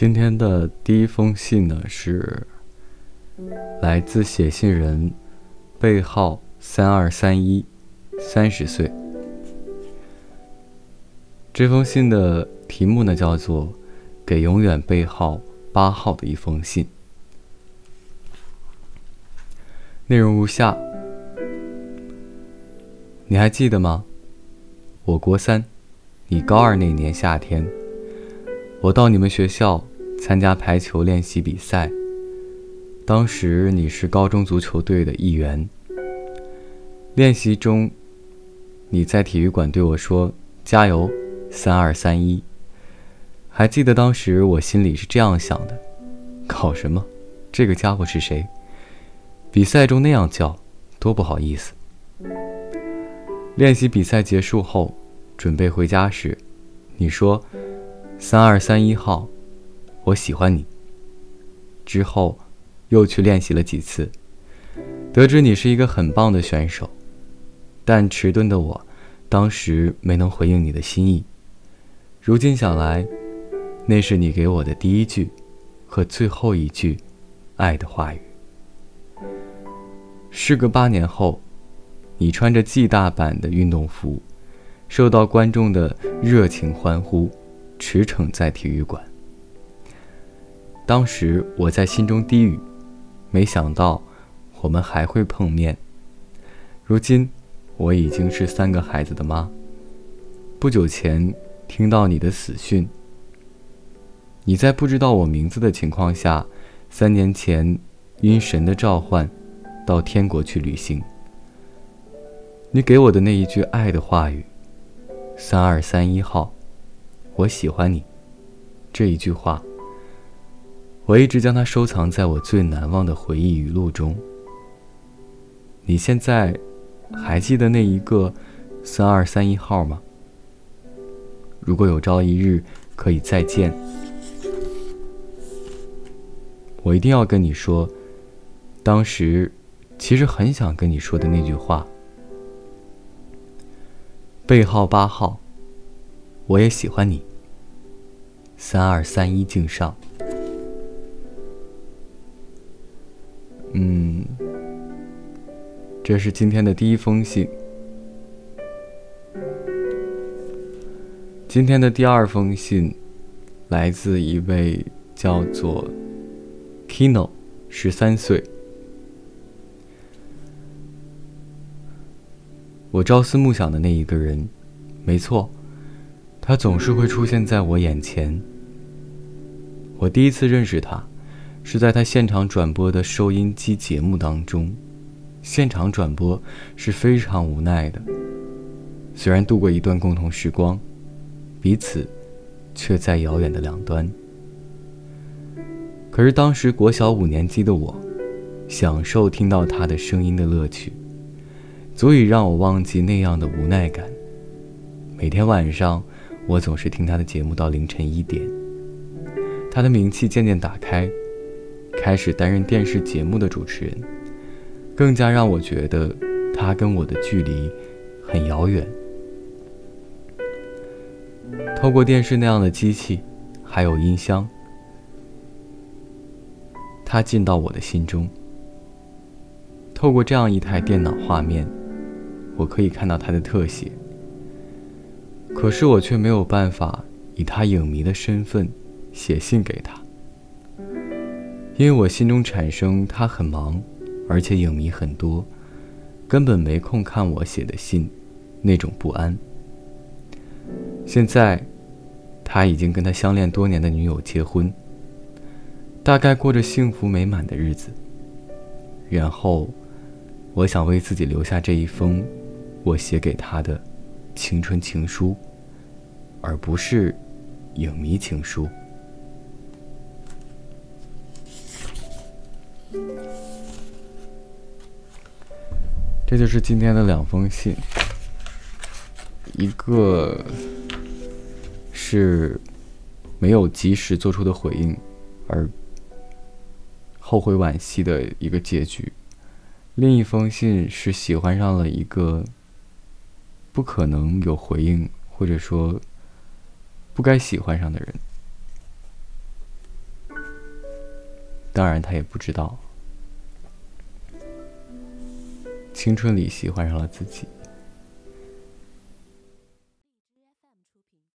今天的第一封信呢，是来自写信人，背号三二三一，三十岁。这封信的题目呢，叫做《给永远背号八号的一封信》，内容如下：你还记得吗？我国三，你高二那年夏天，我到你们学校。参加排球练习比赛，当时你是高中足球队的一员。练习中，你在体育馆对我说：“加油，三二三一。”还记得当时我心里是这样想的：搞什么？这个家伙是谁？比赛中那样叫，多不好意思。练习比赛结束后，准备回家时，你说：“三二三一号。”我喜欢你。之后，又去练习了几次，得知你是一个很棒的选手，但迟钝的我，当时没能回应你的心意。如今想来，那是你给我的第一句，和最后一句，爱的话语。事隔八年后，你穿着暨大版的运动服，受到观众的热情欢呼，驰骋在体育馆。当时我在心中低语，没想到我们还会碰面。如今我已经是三个孩子的妈。不久前听到你的死讯，你在不知道我名字的情况下，三年前因神的召唤到天国去旅行。你给我的那一句爱的话语，三二三一号，我喜欢你，这一句话。我一直将它收藏在我最难忘的回忆语录中。你现在还记得那一个三二三一号吗？如果有朝一日可以再见，我一定要跟你说，当时其实很想跟你说的那句话。背号八号，我也喜欢你。三二三一，敬上。嗯，这是今天的第一封信。今天的第二封信来自一位叫做 Kino，十三岁。我朝思暮想的那一个人，没错，他总是会出现在我眼前。我第一次认识他。是在他现场转播的收音机节目当中，现场转播是非常无奈的。虽然度过一段共同时光，彼此却在遥远的两端。可是当时国小五年级的我，享受听到他的声音的乐趣，足以让我忘记那样的无奈感。每天晚上，我总是听他的节目到凌晨一点。他的名气渐渐打开。开始担任电视节目的主持人，更加让我觉得他跟我的距离很遥远。透过电视那样的机器，还有音箱，他进到我的心中。透过这样一台电脑画面，我可以看到他的特写。可是我却没有办法以他影迷的身份写信给他。因为我心中产生他很忙，而且影迷很多，根本没空看我写的信，那种不安。现在，他已经跟他相恋多年的女友结婚，大概过着幸福美满的日子。然后，我想为自己留下这一封我写给他的青春情书，而不是影迷情书。这就是今天的两封信，一个是没有及时做出的回应，而后悔惋惜的一个结局；另一封信是喜欢上了一个不可能有回应，或者说不该喜欢上的人。当然他也不知道。青春里喜欢上了自己。